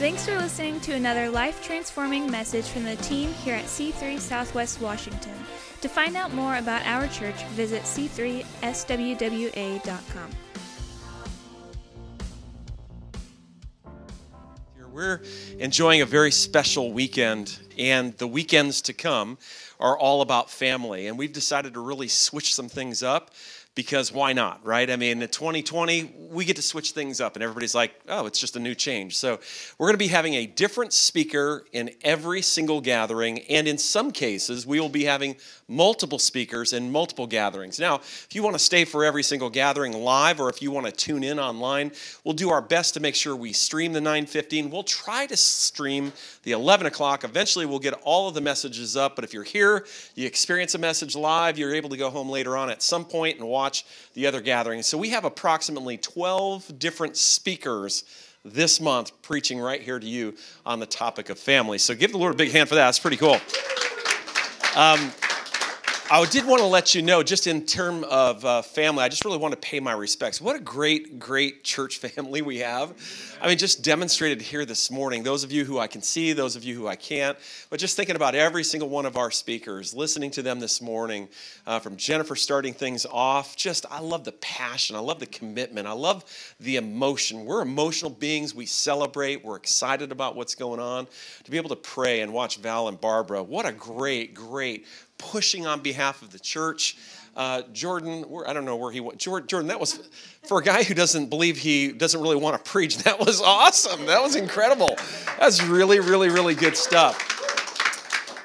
Thanks for listening to another life transforming message from the team here at C3 Southwest Washington. To find out more about our church, visit c3swwa.com. We're enjoying a very special weekend, and the weekends to come are all about family. And we've decided to really switch some things up because why not, right? I mean, in 2020, we get to switch things up, and everybody's like, oh, it's just a new change. So, we're going to be having a different speaker in every single gathering, and in some cases, we will be having multiple speakers in multiple gatherings. Now, if you want to stay for every single gathering live, or if you want to tune in online, we'll do our best to make sure we stream the 915. We'll try to stream the 11 o'clock. Eventually, we'll get all of the messages up, but if you're here, you experience a message live, you're able to go home later on at some point and watch the other gatherings. So we have approximately 12 different speakers this month preaching right here to you on the topic of family. So give the Lord a big hand for that. It's pretty cool. Um, I did want to let you know, just in term of uh, family, I just really want to pay my respects. What a great, great church family we have. I mean, just demonstrated here this morning. Those of you who I can see, those of you who I can't, but just thinking about every single one of our speakers, listening to them this morning, uh, from Jennifer starting things off. Just, I love the passion, I love the commitment, I love the emotion. We're emotional beings. We celebrate. We're excited about what's going on. To be able to pray and watch Val and Barbara, what a great, great pushing on behalf of the church. Uh, Jordan, I don't know where he went. Jordan, that was for a guy who doesn't believe he doesn't really want to preach. That was awesome. That was incredible. That's really, really, really good stuff.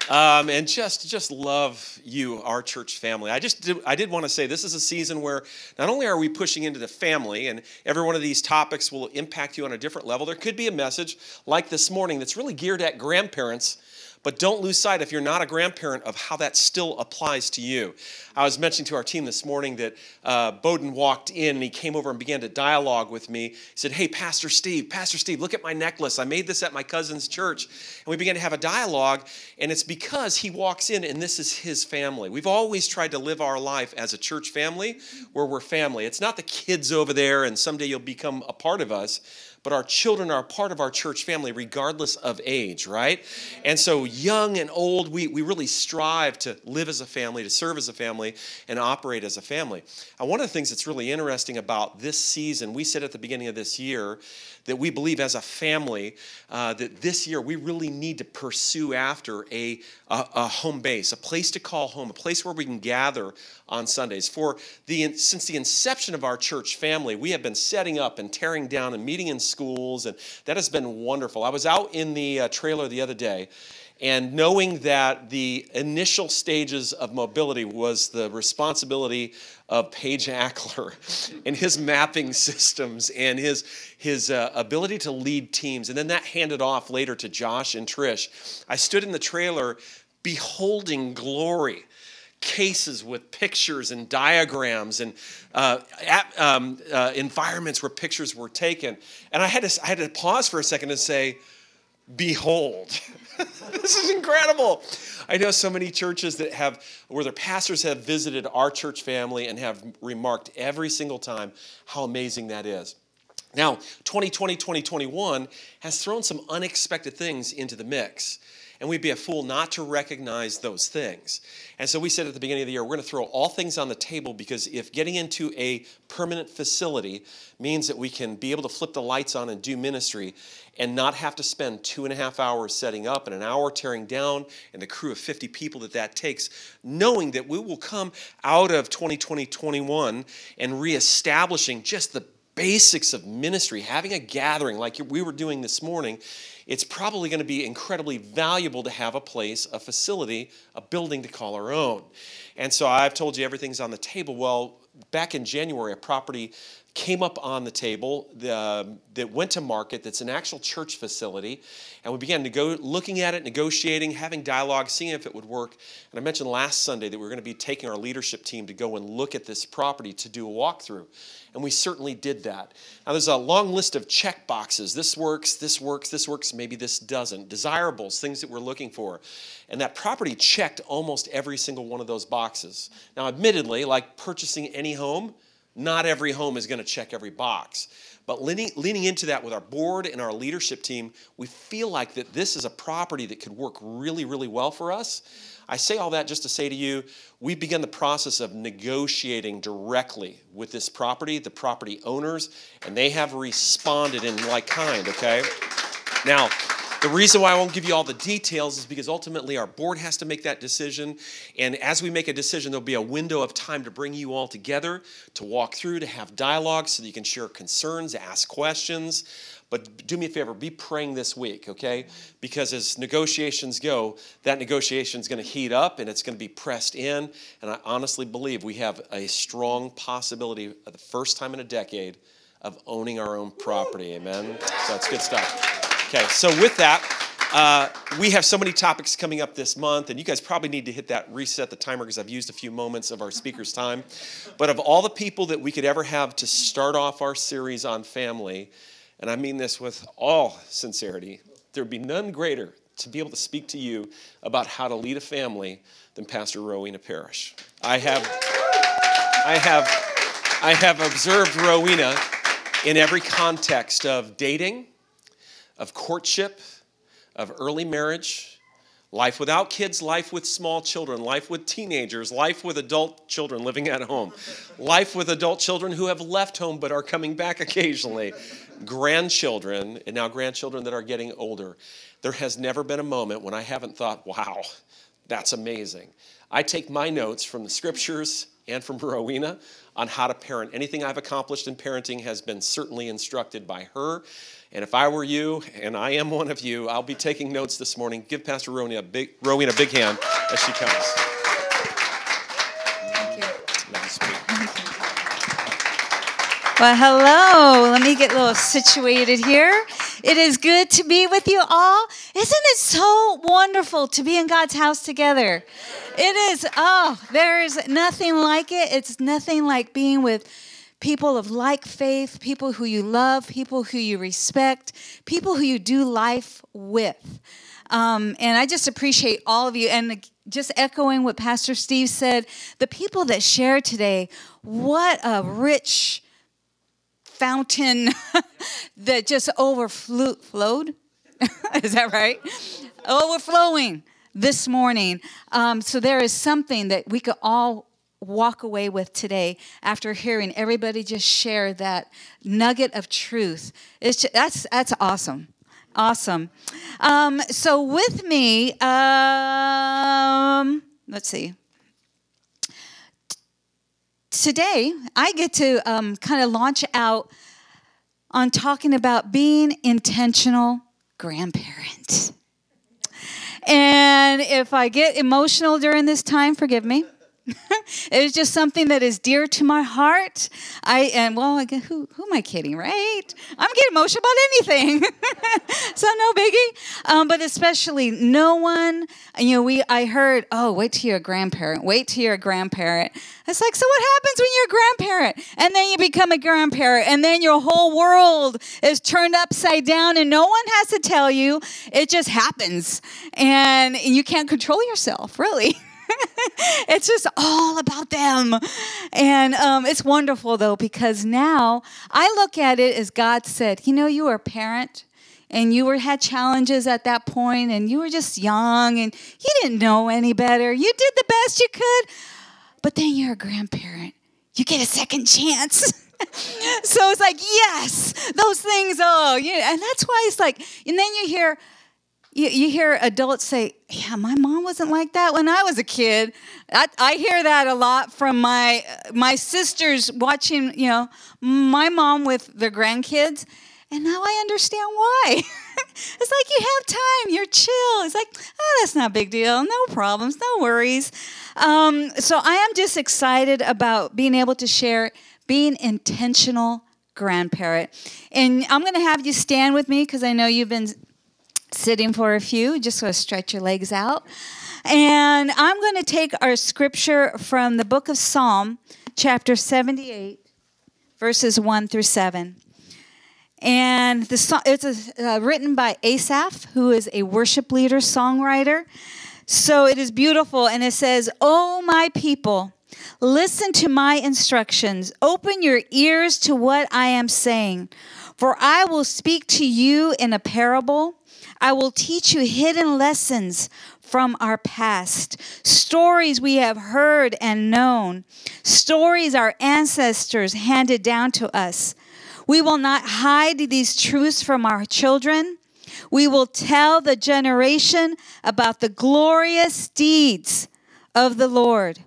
Um, and just just love you, our church family. I just did, I did want to say this is a season where not only are we pushing into the family, and every one of these topics will impact you on a different level. There could be a message like this morning that's really geared at grandparents but don't lose sight, if you're not a grandparent, of how that still applies to you. I was mentioning to our team this morning that uh, Bowden walked in and he came over and began to dialogue with me. He said, Hey, Pastor Steve, Pastor Steve, look at my necklace. I made this at my cousin's church. And we began to have a dialogue, and it's because he walks in and this is his family. We've always tried to live our life as a church family where we're family. It's not the kids over there and someday you'll become a part of us but our children are part of our church family regardless of age, right? And so, young and old, we, we really strive to live as a family, to serve as a family, and operate as a family. And one of the things that's really interesting about this season, we said at the beginning of this year that we believe as a family uh, that this year we really need to pursue after a, a, a, home base, a place to call home, a place where we can gather on Sundays. For the since the inception of our church family, we have been setting up and tearing down and meeting in schools, and that has been wonderful. I was out in the uh, trailer the other day and knowing that the initial stages of mobility was the responsibility of Paige Ackler and his mapping systems and his, his uh, ability to lead teams, and then that handed off later to Josh and Trish, I stood in the trailer beholding glory cases with pictures and diagrams and uh, at, um, uh, environments where pictures were taken. And I had, to, I had to pause for a second and say, Behold. this is incredible. I know so many churches that have, where their pastors have visited our church family and have remarked every single time how amazing that is. Now, 2020, 2021 has thrown some unexpected things into the mix and we'd be a fool not to recognize those things. And so we said at the beginning of the year, we're going to throw all things on the table because if getting into a permanent facility means that we can be able to flip the lights on and do ministry and not have to spend two and a half hours setting up and an hour tearing down and the crew of 50 people that that takes, knowing that we will come out of 2020 21 and reestablishing just the basics of ministry, having a gathering like we were doing this morning it's probably going to be incredibly valuable to have a place, a facility, a building to call our own. And so I've told you everything's on the table. Well, back in January, a property came up on the table the, um, that went to market that's an actual church facility and we began to go looking at it negotiating having dialogue seeing if it would work. And i mentioned last sunday that we are going to be taking our leadership team to go and look at this property to do a walkthrough and we certainly did that. Now there's a long list of check boxes. This works this works this works maybe this doesn't. Desirables things that we're looking for. And that property checked almost every single one of those boxes. Now admittedly like purchasing any home not every home is going to check every box. But leaning, leaning into that with our board and our leadership team, we feel like that this is a property that could work really, really well for us. I say all that just to say to you, we've begun the process of negotiating directly with this property, the property owners, and they have responded in like kind, okay? Now, the reason why I won't give you all the details is because ultimately our board has to make that decision. And as we make a decision, there'll be a window of time to bring you all together, to walk through, to have dialogue so that you can share concerns, ask questions. But do me a favor, be praying this week, okay? Because as negotiations go, that negotiation is going to heat up and it's going to be pressed in. And I honestly believe we have a strong possibility, of the first time in a decade, of owning our own property. Amen? So that's good stuff. Okay, so with that, uh, we have so many topics coming up this month, and you guys probably need to hit that reset the timer because I've used a few moments of our speaker's time. But of all the people that we could ever have to start off our series on family, and I mean this with all sincerity, there'd be none greater to be able to speak to you about how to lead a family than Pastor Rowena Parrish. I have, I have, I have observed Rowena in every context of dating of courtship, of early marriage, life without kids, life with small children, life with teenagers, life with adult children living at home, life with adult children who have left home but are coming back occasionally, grandchildren, and now grandchildren that are getting older. There has never been a moment when I haven't thought, wow, that's amazing. I take my notes from the scriptures and from Rowena on how to parent. Anything I've accomplished in parenting has been certainly instructed by her. And if I were you, and I am one of you, I'll be taking notes this morning. Give Pastor Rowena a big, Rowena a big hand as she comes. Thank you. Well, hello. Let me get a little situated here. It is good to be with you all. Isn't it so wonderful to be in God's house together? It is. Oh, there is nothing like it. It's nothing like being with people of like faith, people who you love, people who you respect, people who you do life with. Um, and I just appreciate all of you. And just echoing what Pastor Steve said, the people that share today, what a rich fountain that just overflowed. is that right? Overflowing this morning. Um, so there is something that we could all walk away with today after hearing everybody just share that nugget of truth. It's just, that's that's awesome. Awesome. Um, so with me, um, let's see. Today, I get to um, kind of launch out on talking about being intentional grandparent. And if I get emotional during this time, forgive me. It is just something that is dear to my heart. I and well, I, who who am I kidding, right? I'm getting emotional about anything, so no biggie. Um, but especially no one. You know, we I heard, oh, wait till you're a grandparent. Wait till you're a grandparent. It's like, so what happens when you're a grandparent? And then you become a grandparent, and then your whole world is turned upside down, and no one has to tell you. It just happens, and you can't control yourself, really. it's just all about them. And um, it's wonderful, though, because now I look at it as God said, you know, you were a parent and you were had challenges at that point and you were just young and you didn't know any better. You did the best you could. But then you're a grandparent. You get a second chance. so it's like, yes, those things, oh, yeah. And that's why it's like, and then you hear, you, you hear adults say, Yeah, my mom wasn't like that when I was a kid. I, I hear that a lot from my, my sisters watching, you know, my mom with their grandkids. And now I understand why. it's like you have time, you're chill. It's like, oh, that's not a big deal. No problems, no worries. Um, so I am just excited about being able to share being intentional grandparent. And I'm going to have you stand with me because I know you've been sitting for a few. Just of stretch your legs out. And I'm going to take our scripture from the book of Psalm, chapter 78, verses 1 through 7. And the song, it's a, uh, written by Asaph, who is a worship leader, songwriter. So it is beautiful, and it says, Oh, my people, Listen to my instructions. Open your ears to what I am saying. For I will speak to you in a parable. I will teach you hidden lessons from our past, stories we have heard and known, stories our ancestors handed down to us. We will not hide these truths from our children. We will tell the generation about the glorious deeds of the Lord,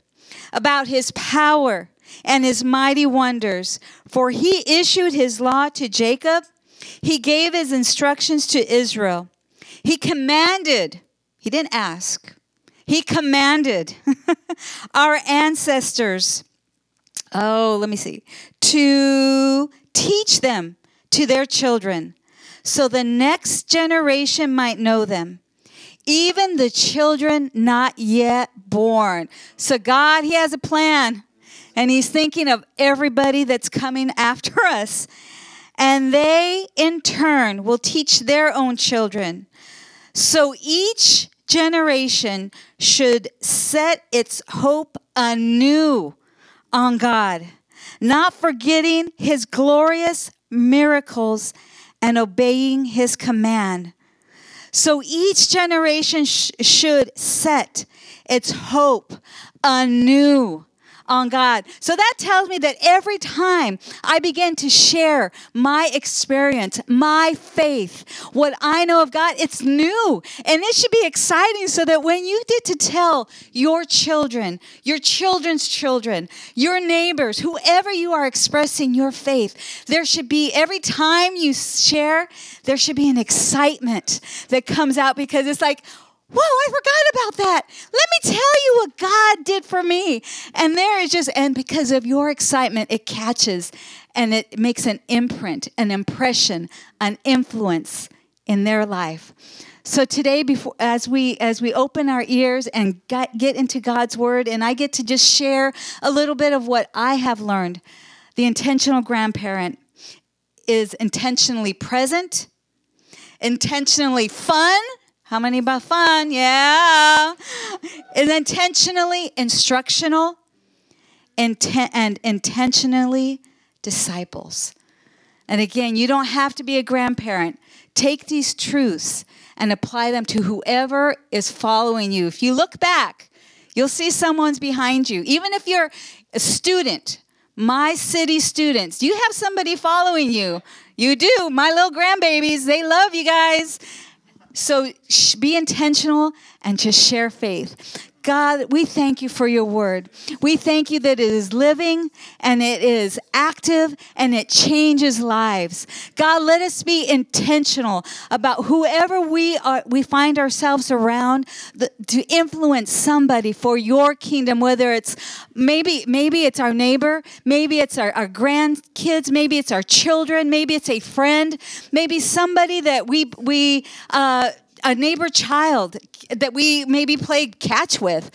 about his power and his mighty wonders. For he issued his law to Jacob, he gave his instructions to Israel. He commanded, he didn't ask, he commanded our ancestors, oh, let me see, to teach them to their children so the next generation might know them even the children not yet born. So, God, He has a plan, and He's thinking of everybody that's coming after us. And they, in turn, will teach their own children. So, each generation should set its hope anew on God, not forgetting His glorious miracles and obeying His command. So each generation sh- should set its hope anew on God. So that tells me that every time I begin to share my experience, my faith, what I know of God, it's new. And it should be exciting so that when you get to tell your children, your children's children, your neighbors, whoever you are expressing your faith, there should be every time you share, there should be an excitement that comes out because it's like, Whoa, I forgot about that. Let me tell you what God did for me. And there is just, and because of your excitement, it catches and it makes an imprint, an impression, an influence in their life. So today, before as we as we open our ears and get, get into God's word, and I get to just share a little bit of what I have learned. The intentional grandparent is intentionally present, intentionally fun, how many about fun? Yeah. Is intentionally instructional inten- and intentionally disciples. And again, you don't have to be a grandparent. Take these truths and apply them to whoever is following you. If you look back, you'll see someone's behind you. Even if you're a student, my city students, you have somebody following you. You do. My little grandbabies, they love you guys. So be intentional and just share faith. God, we thank you for your word. We thank you that it is living and it is active and it changes lives. God, let us be intentional about whoever we are, we find ourselves around the, to influence somebody for your kingdom, whether it's maybe, maybe it's our neighbor, maybe it's our, our grandkids, maybe it's our children, maybe it's a friend, maybe somebody that we, we, uh, a neighbor child that we maybe played catch with.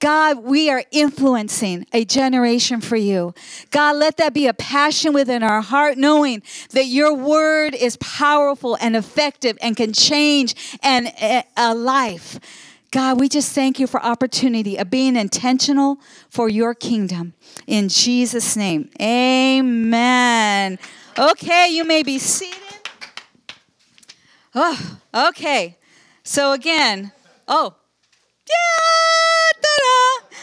God, we are influencing a generation for you. God, let that be a passion within our heart, knowing that your word is powerful and effective and can change an, eh, a life. God, we just thank you for opportunity of being intentional for your kingdom. In Jesus' name, amen. Okay, you may be seated. Oh, okay. So again, oh, yeah, ta-da!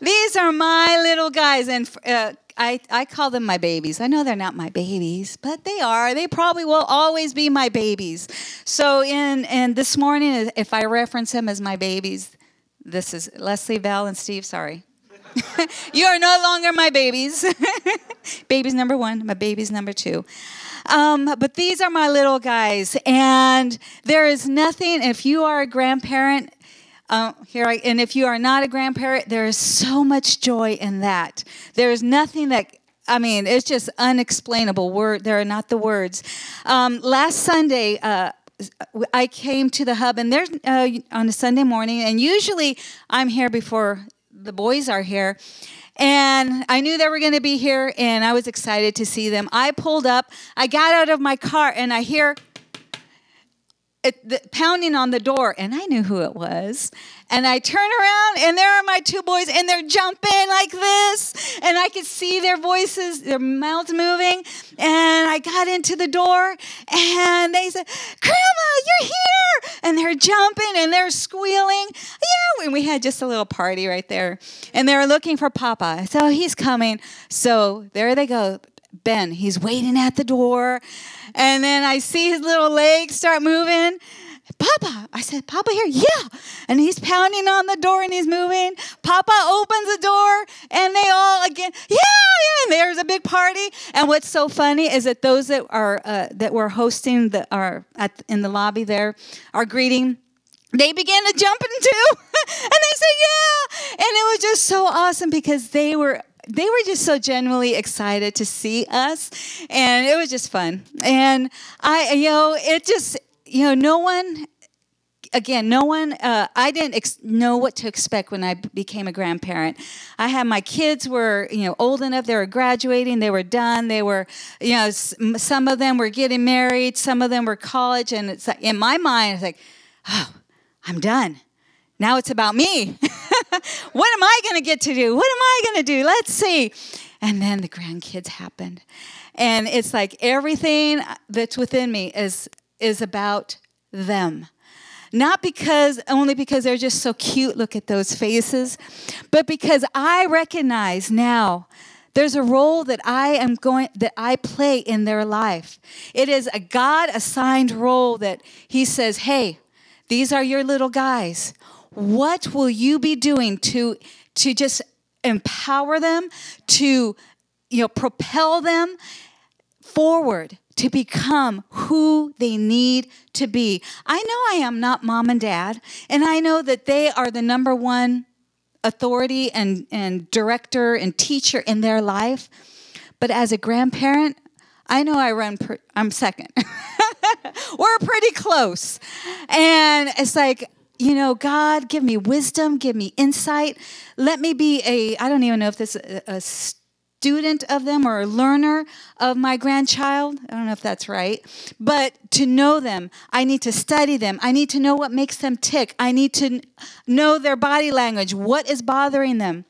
These are my little guys, and uh, I, I call them my babies. I know they're not my babies, but they are. They probably will always be my babies. So in and this morning, if I reference them as my babies, this is Leslie, Val, and Steve. Sorry. you are no longer my babies. babies number one, my babies number two. Um, but these are my little guys, and there is nothing. If you are a grandparent, uh, here I, and if you are not a grandparent, there is so much joy in that. There is nothing that I mean, it's just unexplainable. Word, there are not the words. Um, last Sunday, uh, I came to the hub, and there's uh, on a Sunday morning, and usually I'm here before the boys are here. And I knew they were going to be here, and I was excited to see them. I pulled up, I got out of my car, and I hear the, pounding on the door, and I knew who it was. And I turn around, and there are my two boys, and they're jumping like this, and I could see their voices, their mouths moving. And I got into the door, and they said, "Grandma, you're here!" And they're jumping and they're squealing. Yeah, and we had just a little party right there, and they were looking for Papa. So he's coming. So there they go. Ben, he's waiting at the door. And then I see his little legs start moving. Papa, I said, Papa here, yeah. And he's pounding on the door and he's moving. Papa opens the door and they all again, yeah, yeah. And there's a big party. And what's so funny is that those that are uh, that were hosting the are at in the lobby there are greeting they began to jump in too. and they said, yeah. And it was just so awesome because they were they were just so genuinely excited to see us and it was just fun. And i you know it just you know no one again no one uh, i didn't ex- know what to expect when i became a grandparent. I had my kids were you know old enough they were graduating they were done they were you know some of them were getting married some of them were college and it's like in my mind it's like oh i'm done now it's about me what am I going to get to do? What am I going to do? Let's see. And then the grandkids happened. And it's like everything that's within me is is about them. Not because only because they're just so cute, look at those faces, but because I recognize now there's a role that I am going that I play in their life. It is a God assigned role that he says, "Hey, these are your little guys what will you be doing to to just empower them to you know propel them forward to become who they need to be. I know I am not mom and dad, and I know that they are the number one authority and, and director and teacher in their life. But as a grandparent, I know I run, I'm second. We're pretty close. And it's like, you know, God, give me wisdom, give me insight. Let me be a, I don't even know if this is a, student of them or a learner of my grandchild. I don't know if that's right. But to know them, I need to study them. I need to know what makes them tick. I need to know their body language, what is bothering them.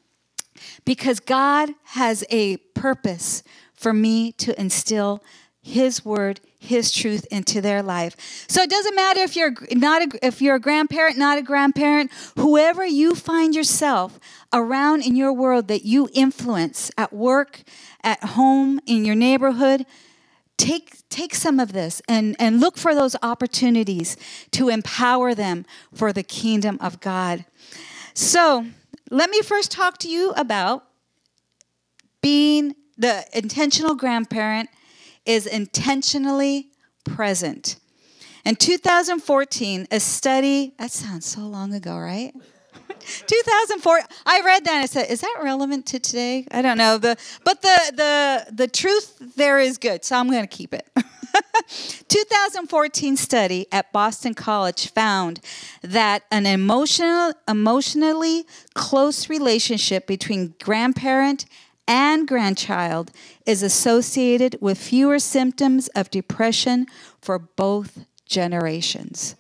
Because God has a purpose for me to instill His word his truth into their life. So it doesn't matter if you're not a, if you're a grandparent, not a grandparent, whoever you find yourself around in your world that you influence at work, at home, in your neighborhood, take take some of this and and look for those opportunities to empower them for the kingdom of God. So, let me first talk to you about being the intentional grandparent is intentionally present. In 2014, a study, that sounds so long ago, right? 2004 i read that and i said is that relevant to today i don't know the but the the the truth there is good so i'm going to keep it 2014 study at boston college found that an emotional emotionally close relationship between grandparent and grandchild is associated with fewer symptoms of depression for both generations.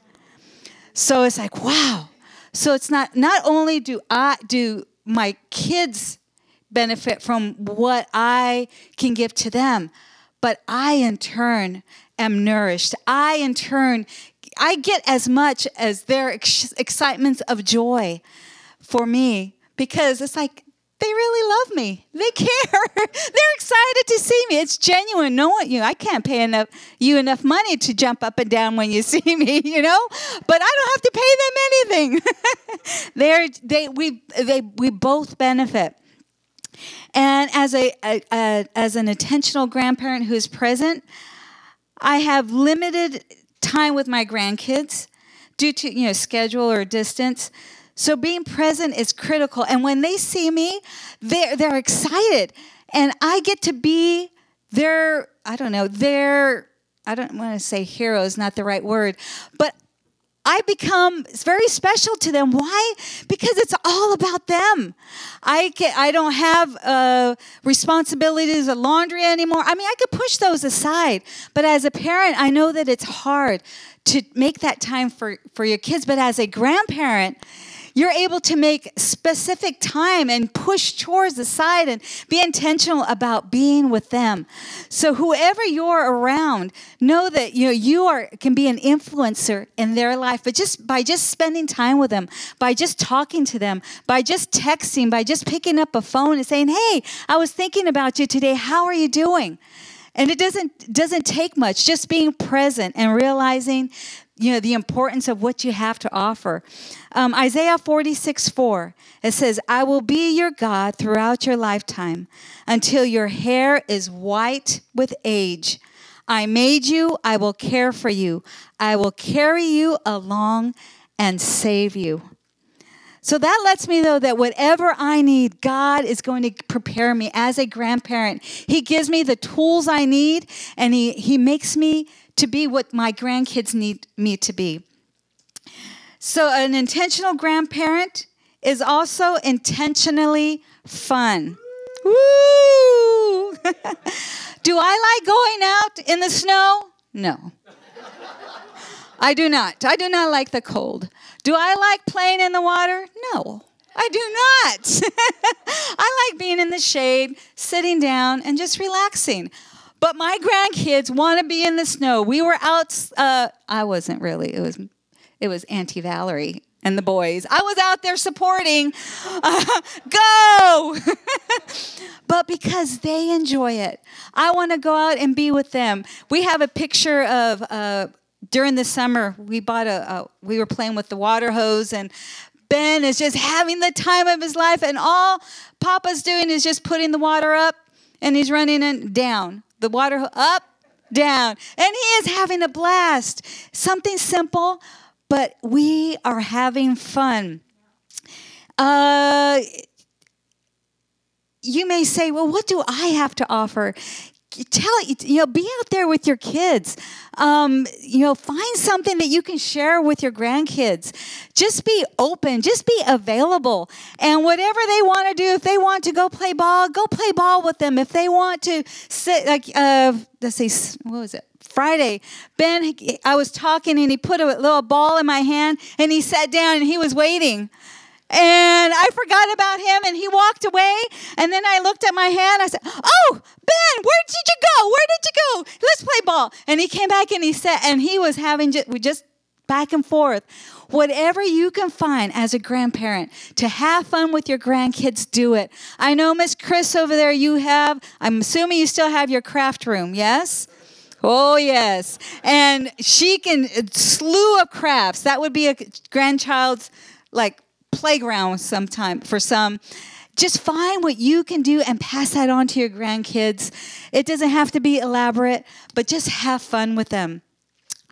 So it's like, wow. So it's not not only do I do my kids benefit from what I can give to them, but I in turn am nourished. I in turn I get as much as their ex- excitements of joy for me because it's like they really love me. They care. They're excited to see me. It's genuine. No one, you know, I can't pay enough you enough money to jump up and down when you see me, you know, but I don't have to pay them anything. They're they we they we both benefit. And as a, a, a as an intentional grandparent who's present, I have limited time with my grandkids due to you know schedule or distance. So being present is critical. And when they see me, they're, they're excited. And I get to be their, I don't know, their, I don't want to say hero is not the right word, but I become very special to them. Why? Because it's all about them. I can, I don't have uh, responsibilities of laundry anymore. I mean, I could push those aside, but as a parent, I know that it's hard to make that time for for your kids. But as a grandparent, you're able to make specific time and push chores aside and be intentional about being with them. So whoever you're around, know that you know you are can be an influencer in their life, but just by just spending time with them, by just talking to them, by just texting, by just picking up a phone and saying, "Hey, I was thinking about you today. How are you doing?" And it doesn't doesn't take much just being present and realizing you know the importance of what you have to offer. Um, isaiah 46 4 it says i will be your god throughout your lifetime until your hair is white with age. I made you i will care for you. I will carry you along and save you. So that lets me know that whatever I need, God is going to prepare me. As a grandparent. He gives me the tools I need and He, he makes me to be what my grandkids need me to be. So, an intentional grandparent is also intentionally fun. Woo! do I like going out in the snow? No. I do not. I do not like the cold. Do I like playing in the water? No. I do not. I like being in the shade, sitting down, and just relaxing. But my grandkids want to be in the snow. We were out. Uh, I wasn't really. It was, it was Auntie Valerie and the boys. I was out there supporting. Uh, go! but because they enjoy it, I want to go out and be with them. We have a picture of. Uh, during the summer, we bought a, a. We were playing with the water hose, and Ben is just having the time of his life, and all Papa's doing is just putting the water up, and he's running and down the water up, down. And he is having a blast. Something simple, but we are having fun. Uh, you may say, well, what do I have to offer? Tell you know be out there with your kids. Um, you know find something that you can share with your grandkids. Just be open just be available. And whatever they want to do if they want to go play ball go play ball with them. If they want to sit like uh, let's see what was it? Friday, Ben, I was talking and he put a little ball in my hand and he sat down and he was waiting. And I forgot about him and he walked away. And then I looked at my hand. I said, Oh, Ben, where did you go? Where did you go? Let's play ball. And he came back and he said, and he was having just, we just back and forth. Whatever you can find as a grandparent to have fun with your grandkids, do it. I know, Miss Chris over there, you have, I'm assuming you still have your craft room, yes? Oh, yes. And she can, slew of crafts. That would be a grandchild's, like, playground sometime for some just find what you can do and pass that on to your grandkids. It doesn't have to be elaborate, but just have fun with them.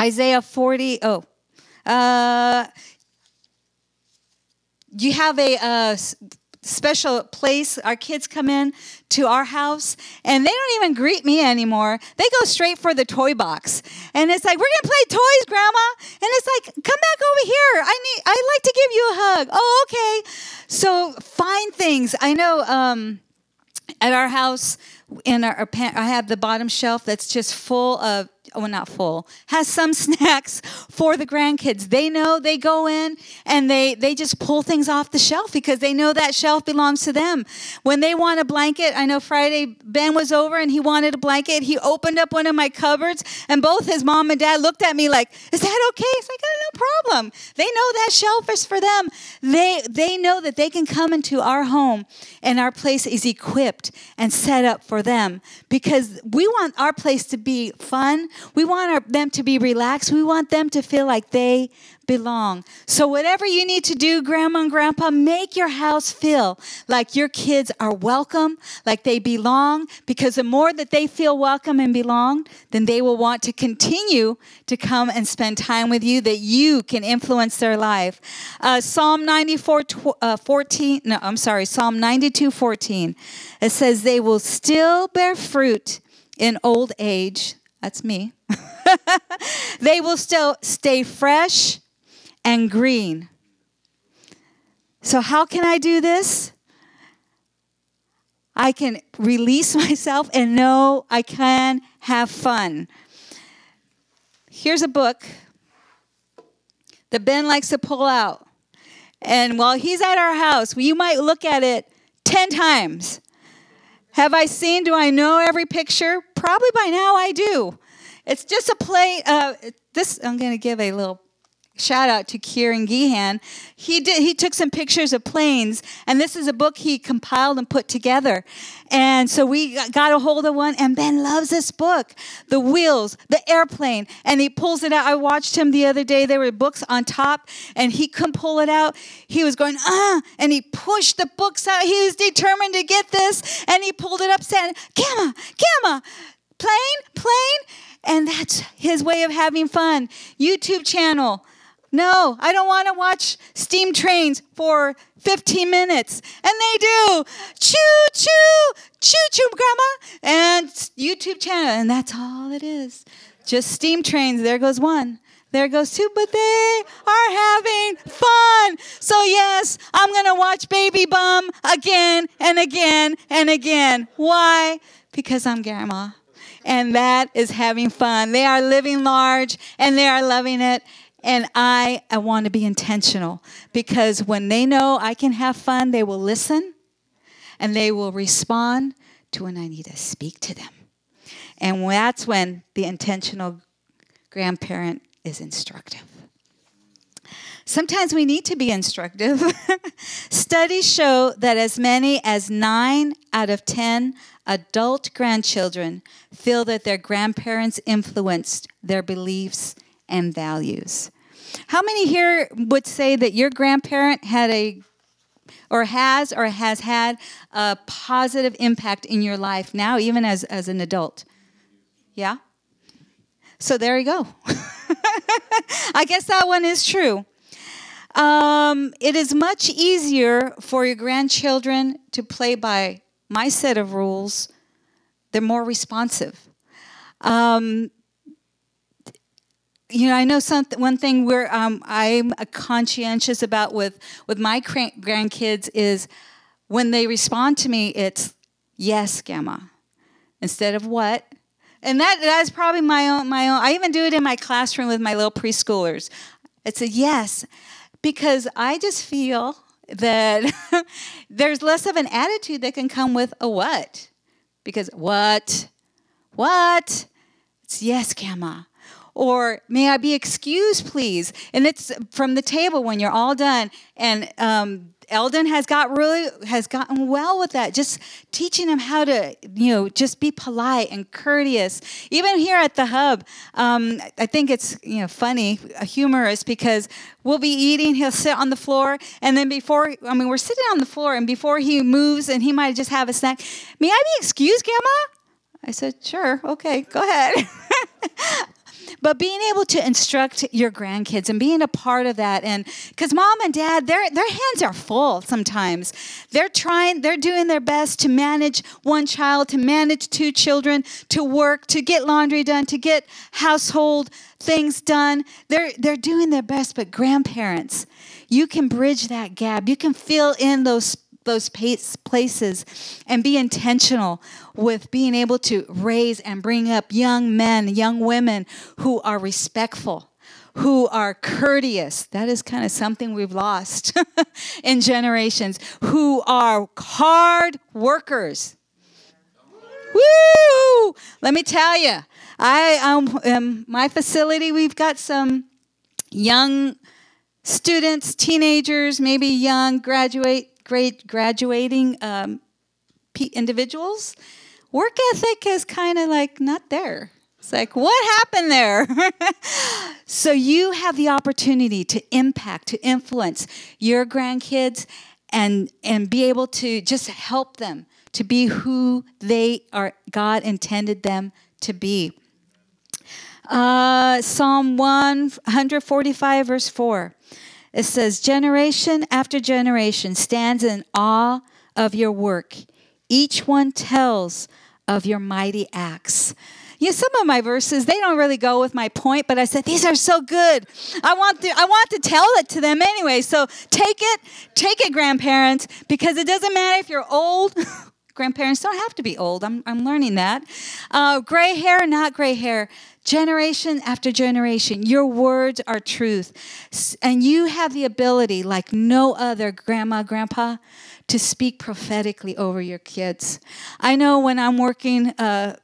Isaiah 40, oh, uh, you have a uh, special place. Our kids come in to our house and they don't even greet me anymore. They go straight for the toy box. And it's like, we're going to play toys, Grandma. And it's like, come back over here. I need, I'd like to give you a hug. Oh, okay. So find things. I know um, at our house, in our, our I have the bottom shelf that's just full of well, not full, has some snacks for the grandkids. They know they go in and they, they just pull things off the shelf because they know that shelf belongs to them. When they want a blanket, I know Friday Ben was over and he wanted a blanket. He opened up one of my cupboards and both his mom and dad looked at me like, is that okay? It's like, oh, no problem. They know that shelf is for them. They, they know that they can come into our home and our place is equipped and set up for them because we want our place to be fun. We want our, them to be relaxed. We want them to feel like they belong. So, whatever you need to do, Grandma and Grandpa, make your house feel like your kids are welcome, like they belong, because the more that they feel welcome and belong, then they will want to continue to come and spend time with you, that you can influence their life. Uh, Psalm 94 uh, 14, no, I'm sorry, Psalm 92 14, it says, They will still bear fruit in old age. That's me. they will still stay fresh and green. So, how can I do this? I can release myself and know I can have fun. Here's a book that Ben likes to pull out. And while he's at our house, you might look at it 10 times. Have I seen, do I know every picture? Probably by now I do. It's just a plate. Uh, this, I'm going to give a little shout out to Kieran Gehan. He did he took some pictures of planes and this is a book he compiled and put together. And so we got a hold of one and Ben loves this book. The wheels, the airplane, and he pulls it out. I watched him the other day. There were books on top and he couldn't pull it out. He was going, "Ah," and he pushed the books out. He was determined to get this and he pulled it up saying, "Gamma, gamma, plane, plane." And that's his way of having fun. YouTube channel no, I don't want to watch steam trains for 15 minutes. And they do. Choo choo, choo choo, grandma. And YouTube channel. And that's all it is. Just steam trains. There goes one. There goes two, but they are having fun. So, yes, I'm going to watch Baby Bum again and again and again. Why? Because I'm grandma. And that is having fun. They are living large and they are loving it. And I, I want to be intentional because when they know I can have fun, they will listen and they will respond to when I need to speak to them. And that's when the intentional grandparent is instructive. Sometimes we need to be instructive. Studies show that as many as nine out of 10 adult grandchildren feel that their grandparents influenced their beliefs and values. How many here would say that your grandparent had a or has or has had a positive impact in your life now, even as, as an adult? Yeah? So there you go. I guess that one is true. Um, it is much easier for your grandchildren to play by my set of rules. They're more responsive. Um, you know, I know something. One thing where um, I'm conscientious about with with my grandkids is when they respond to me, it's yes, Gamma, instead of what. And that that's probably my own my own. I even do it in my classroom with my little preschoolers. It's a yes, because I just feel that there's less of an attitude that can come with a what, because what, what, it's yes, Gamma or may I be excused, please? And it's from the table when you're all done. And um, Eldon has got really has gotten well with that. Just teaching him how to, you know, just be polite and courteous. Even here at the hub, um, I think it's you know funny, humorous because we'll be eating. He'll sit on the floor, and then before I mean we're sitting on the floor, and before he moves, and he might just have a snack. May I be excused, Grandma? I said, sure, okay, go ahead. but being able to instruct your grandkids and being a part of that and because mom and dad their their hands are full sometimes. They're trying they're doing their best to manage one child to manage two children to work to get laundry done to get household things done. They're they're doing their best but grandparents you can bridge that gap. You can fill in those those places and be intentional with being able to raise and bring up young men, young women who are respectful, who are courteous. That is kind of something we've lost in generations, who are hard workers. Woo! Let me tell you, I um, um, my facility we've got some young students, teenagers, maybe young graduate grade graduating um, individuals, work ethic is kind of like not there. It's like, what happened there? so you have the opportunity to impact, to influence your grandkids and and be able to just help them to be who they are God intended them to be. Uh, Psalm 145, verse 4. It says, Generation after generation stands in awe of your work. Each one tells of your mighty acts. yeah, some of my verses they don't really go with my point, but I said these are so good. I want to I want to tell it to them anyway. So take it, take it, grandparents, because it doesn't matter if you're old. Grandparents don't have to be old. I'm I'm learning that. Uh, gray hair, not gray hair. Generation after generation, your words are truth. And you have the ability, like no other grandma, grandpa, to speak prophetically over your kids. I know when I'm working, uh,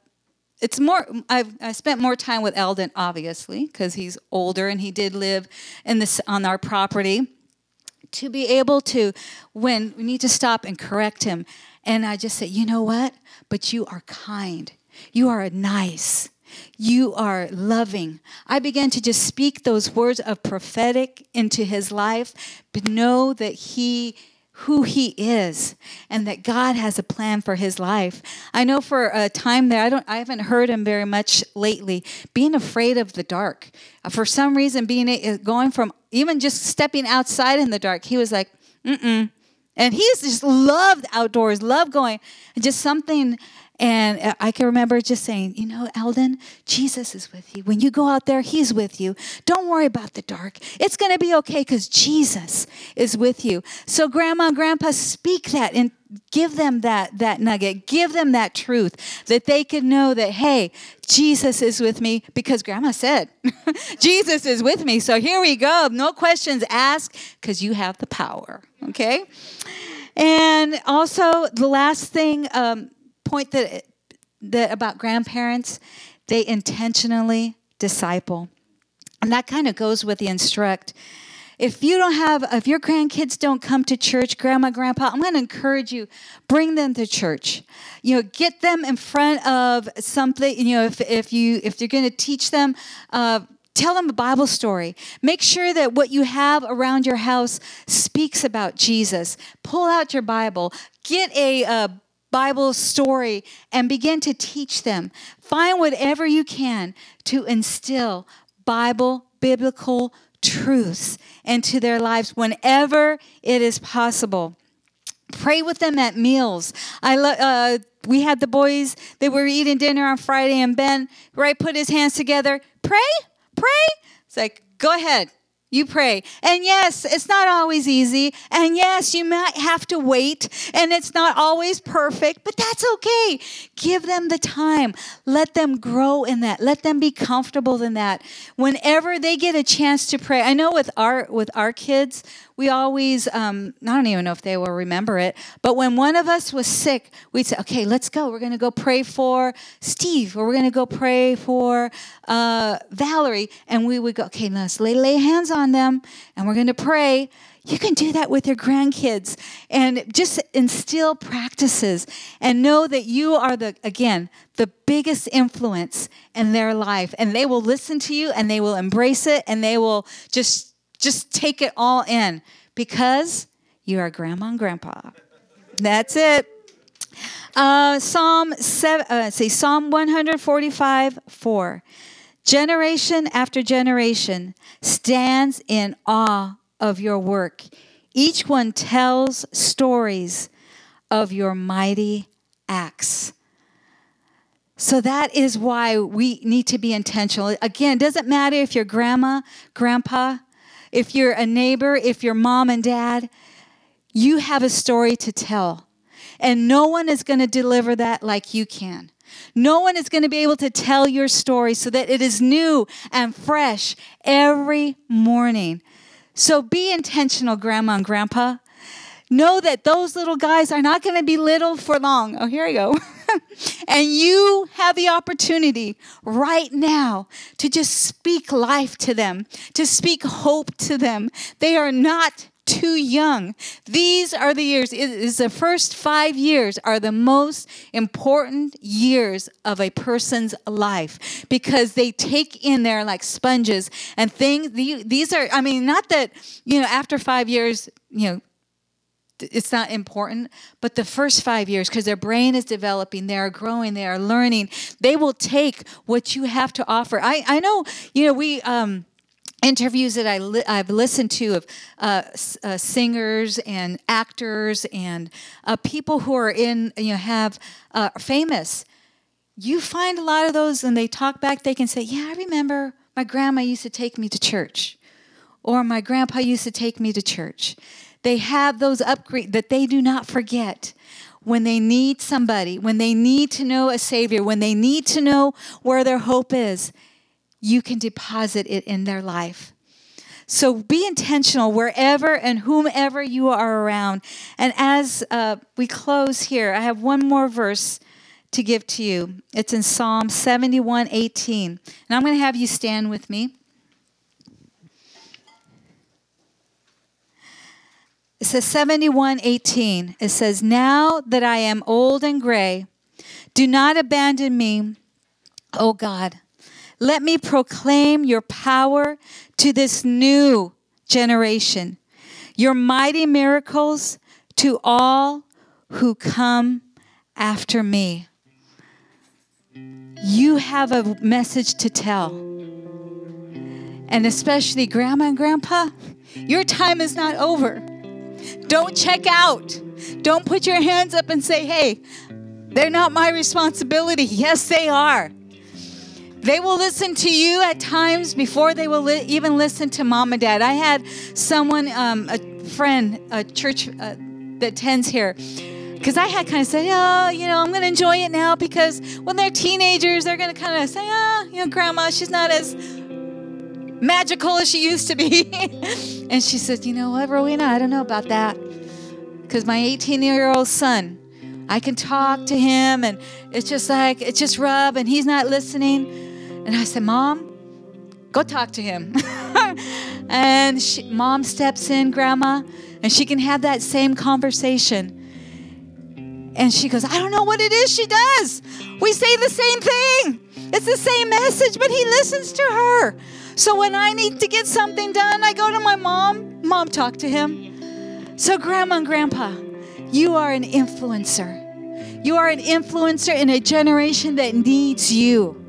it's more I've, i spent more time with eldon obviously because he's older and he did live in this on our property to be able to when we need to stop and correct him and i just said, you know what but you are kind you are nice you are loving. I began to just speak those words of prophetic into his life, but know that he who he is and that God has a plan for his life. I know for a time there I don't I haven't heard him very much lately being afraid of the dark. For some reason being uh, going from even just stepping outside in the dark he was like mm-mm and he's just loved outdoors, loved going. Just something and I can remember just saying, you know, Eldon, Jesus is with you. When you go out there, he's with you. Don't worry about the dark. It's going to be okay because Jesus is with you. So, grandma and grandpa, speak that and give them that, that nugget. Give them that truth that they can know that, hey, Jesus is with me because grandma said, Jesus is with me. So, here we go. No questions asked because you have the power. Okay? And also, the last thing, um, point that, that about grandparents, they intentionally disciple. And that kind of goes with the instruct. If you don't have, if your grandkids don't come to church, grandma, grandpa, I'm going to encourage you, bring them to church. You know, get them in front of something. You know, if, if you if you're going to teach them, uh, tell them a Bible story. Make sure that what you have around your house speaks about Jesus. Pull out your Bible. Get a, a Bible story and begin to teach them. Find whatever you can to instill Bible, biblical truths into their lives whenever it is possible. Pray with them at meals. I lo- uh, we had the boys, they were eating dinner on Friday, and Ben, right, put his hands together. Pray, pray. It's like, go ahead, you pray. And yes, it's not always easy. And yes, you might have to wait. And it's not always perfect, but that's okay. Give them the time. Let them grow in that. Let them be comfortable in that. Whenever they get a chance to pray, I know with our with our kids, we always, um, I don't even know if they will remember it, but when one of us was sick, we'd say, okay, let's go. We're going to go pray for Steve, or we're going to go pray for uh, Valerie. And we would go, okay, let's lay, lay hands on them, and we're going to pray. You can do that with your grandkids and just instill practices and know that you are the, again, the biggest influence in their life. And they will listen to you and they will embrace it and they will just just take it all in because you are grandma and grandpa. That's it. Uh, Psalm seven, uh, say Psalm 145, 4. Generation after generation stands in awe of your work. Each one tells stories of your mighty acts. So that is why we need to be intentional. Again, it doesn't matter if you're grandma, grandpa, if you're a neighbor, if you're mom and dad, you have a story to tell. And no one is going to deliver that like you can. No one is going to be able to tell your story so that it is new and fresh every morning. So be intentional, grandma and grandpa. Know that those little guys are not going to be little for long. Oh, here we go. and you have the opportunity right now to just speak life to them, to speak hope to them. They are not too young. These are the years, it is the first five years are the most important years of a person's life because they take in there like sponges and things. These are, I mean, not that, you know, after five years, you know, it's not important but the first five years because their brain is developing they are growing they are learning they will take what you have to offer i, I know you know we um, interviews that I li- I've listened to of uh, uh, singers and actors and uh, people who are in you know have uh, famous you find a lot of those and they talk back, they can say, Yeah, I remember my grandma used to take me to church, or my grandpa used to take me to church. They have those upgrades that they do not forget when they need somebody, when they need to know a Savior, when they need to know where their hope is, you can deposit it in their life. So be intentional wherever and whomever you are around. And as uh, we close here, I have one more verse to give to you. It's in Psalm 71 18. And I'm going to have you stand with me. It says 71:18. It says, Now that I am old and gray, do not abandon me, O God. Let me proclaim your power to this new generation, your mighty miracles to all who come after me. You have a message to tell. And especially, Grandma and Grandpa, your time is not over. Don't check out. Don't put your hands up and say, hey, they're not my responsibility. Yes, they are. They will listen to you at times before they will li- even listen to mom and dad. I had someone, um, a friend, a church uh, that attends here, because I had kind of said, oh, you know, I'm going to enjoy it now because when they're teenagers, they're going to kind of say, oh, you know, grandma, she's not as magical as she used to be. and she said, You know what, Rowena, I don't know about that. Because my 18 year old son, I can talk to him and it's just like, it's just rub and he's not listening. And I said, Mom, go talk to him. and she, mom steps in, Grandma, and she can have that same conversation. And she goes, I don't know what it is she does. We say the same thing. It's the same message, but he listens to her. So when I need to get something done, I go to my mom. Mom, talk to him. So, grandma and grandpa, you are an influencer. You are an influencer in a generation that needs you.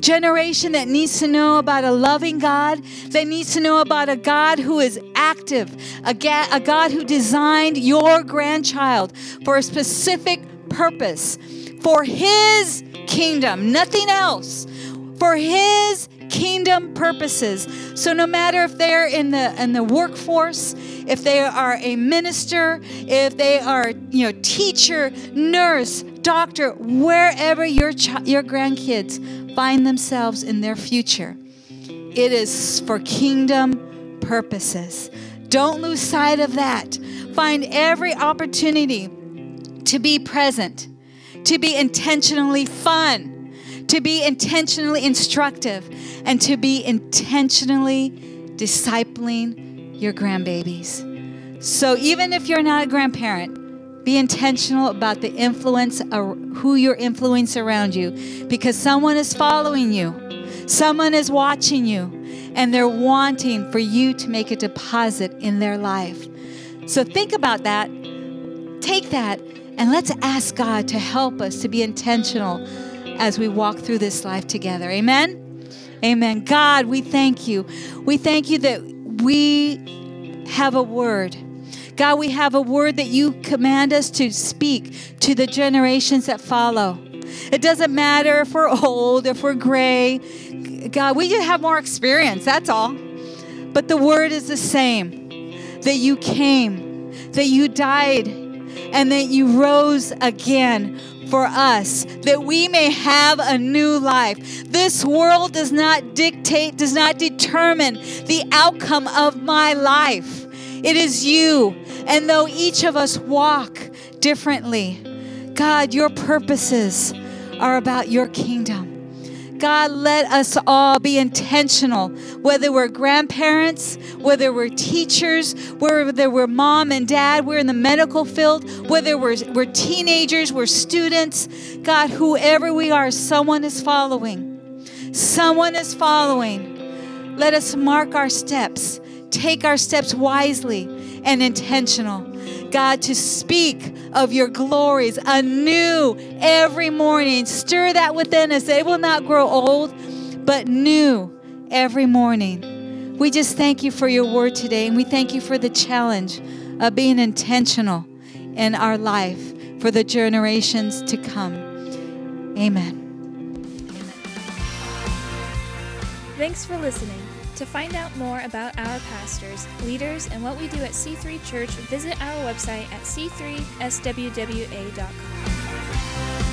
Generation that needs to know about a loving God, that needs to know about a God who is active, a, ga- a God who designed your grandchild for a specific purpose, for His kingdom, nothing else, for His kingdom purposes. So no matter if they're in the in the workforce, if they are a minister, if they are, you know, teacher, nurse, doctor, wherever your ch- your grandkids find themselves in their future, it is for kingdom purposes. Don't lose sight of that. Find every opportunity to be present, to be intentionally fun to be intentionally instructive, and to be intentionally discipling your grandbabies. So even if you're not a grandparent, be intentional about the influence of who you're influencing around you because someone is following you, someone is watching you, and they're wanting for you to make a deposit in their life. So think about that. Take that and let's ask God to help us to be intentional as we walk through this life together. Amen? Amen. God, we thank you. We thank you that we have a word. God, we have a word that you command us to speak to the generations that follow. It doesn't matter if we're old, if we're gray. God, we just have more experience, that's all. But the word is the same that you came, that you died, and that you rose again for us that we may have a new life. This world does not dictate, does not determine the outcome of my life. It is you. And though each of us walk differently, God, your purposes are about your kingdom. God, let us all be intentional, whether we're grandparents, whether we're teachers, whether we're mom and dad, we're in the medical field, whether we're, we're teenagers, we're students. God, whoever we are, someone is following. Someone is following. Let us mark our steps, take our steps wisely and intentional. God, to speak of your glories anew every morning. Stir that within us. It will not grow old, but new every morning. We just thank you for your word today, and we thank you for the challenge of being intentional in our life for the generations to come. Amen. Thanks for listening. To find out more about our pastors, leaders, and what we do at C3 Church, visit our website at c3swwa.com.